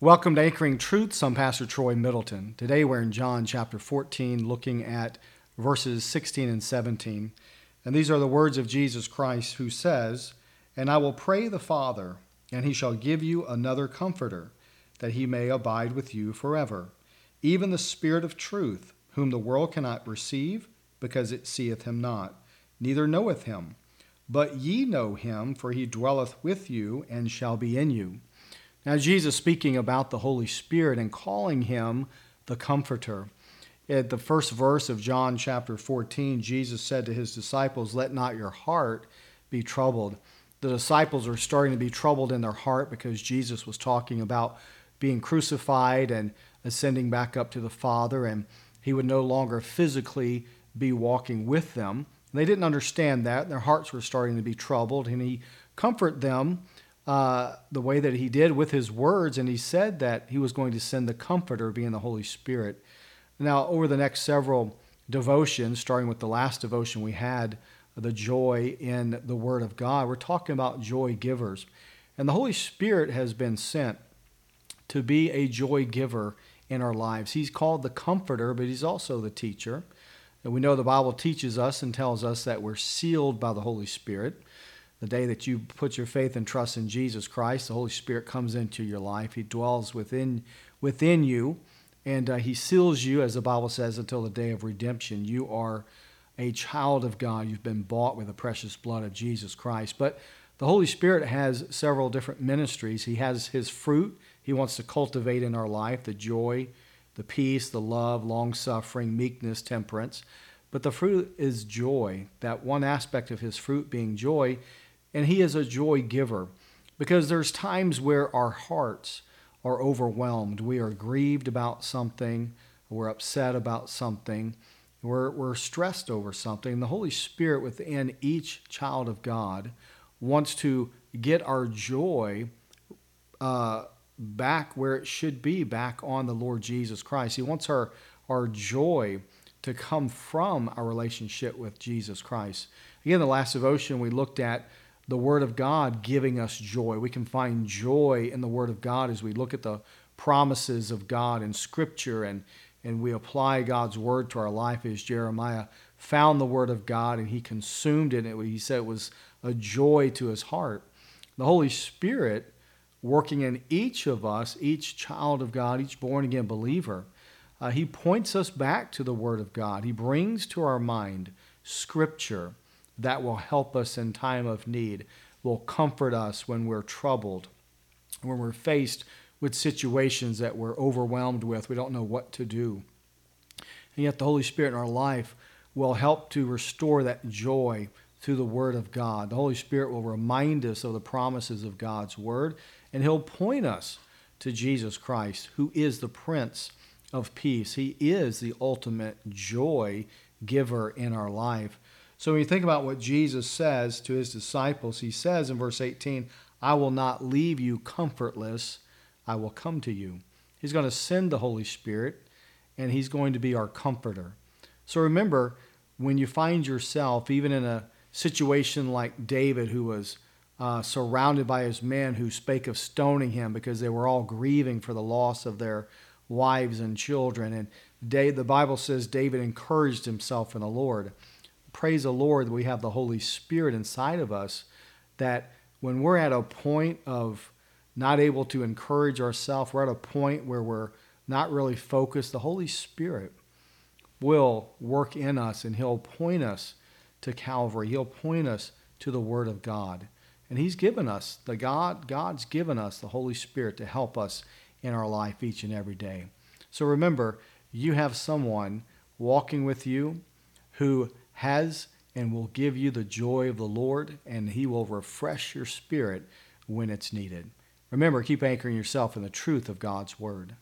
Welcome to Anchoring Truths. I'm Pastor Troy Middleton. Today we're in John chapter 14, looking at verses 16 and 17. And these are the words of Jesus Christ, who says, And I will pray the Father, and he shall give you another comforter, that he may abide with you forever, even the Spirit of truth, whom the world cannot receive, because it seeth him not, neither knoweth him. But ye know him, for he dwelleth with you, and shall be in you. Now, Jesus speaking about the Holy Spirit and calling him the Comforter. At the first verse of John chapter 14, Jesus said to his disciples, Let not your heart be troubled. The disciples are starting to be troubled in their heart because Jesus was talking about being crucified and ascending back up to the Father, and he would no longer physically be walking with them. They didn't understand that. Their hearts were starting to be troubled, and he comforted them uh, the way that he did with his words, and he said that he was going to send the Comforter, being the Holy Spirit. Now, over the next several devotions, starting with the last devotion we had, the joy in the Word of God, we're talking about joy givers. And the Holy Spirit has been sent to be a joy giver in our lives. He's called the Comforter, but he's also the teacher. And we know the Bible teaches us and tells us that we're sealed by the Holy Spirit the day that you put your faith and trust in Jesus Christ, the Holy Spirit comes into your life. He dwells within within you, and uh, He seals you, as the Bible says, until the day of redemption. You are a child of God. You've been bought with the precious blood of Jesus Christ. But the Holy Spirit has several different ministries. He has His fruit. He wants to cultivate in our life the joy, the peace, the love, long suffering, meekness, temperance. But the fruit is joy. That one aspect of His fruit being joy and He is a joy giver because there's times where our hearts are overwhelmed. We are grieved about something, we're upset about something, we're, we're stressed over something. The Holy Spirit within each child of God wants to get our joy uh, back where it should be, back on the Lord Jesus Christ. He wants our, our joy to come from our relationship with Jesus Christ. Again, the last devotion we looked at the Word of God giving us joy. We can find joy in the Word of God as we look at the promises of God in Scripture and, and we apply God's Word to our life as Jeremiah found the Word of God and he consumed it. He said it was a joy to his heart. The Holy Spirit working in each of us, each child of God, each born again believer, uh, he points us back to the Word of God. He brings to our mind Scripture that will help us in time of need, will comfort us when we're troubled, when we're faced with situations that we're overwhelmed with, we don't know what to do. And yet, the Holy Spirit in our life will help to restore that joy through the Word of God. The Holy Spirit will remind us of the promises of God's Word, and He'll point us to Jesus Christ, who is the Prince of Peace. He is the ultimate joy giver in our life. So when you think about what Jesus says to his disciples, he says in verse 18, I will not leave you comfortless, I will come to you. He's going to send the Holy Spirit, and he's going to be our comforter. So remember, when you find yourself, even in a situation like David, who was uh, surrounded by his men who spake of stoning him because they were all grieving for the loss of their wives and children. And the Bible says David encouraged himself in the Lord praise the Lord that we have the Holy Spirit inside of us that when we're at a point of not able to encourage ourselves, we're at a point where we're not really focused, the Holy Spirit will work in us and He'll point us to Calvary. He'll point us to the Word of God. And He's given us, the God, God's given us the Holy Spirit to help us in our life each and every day. So remember, you have someone walking with you who has and will give you the joy of the Lord, and He will refresh your spirit when it's needed. Remember, keep anchoring yourself in the truth of God's Word.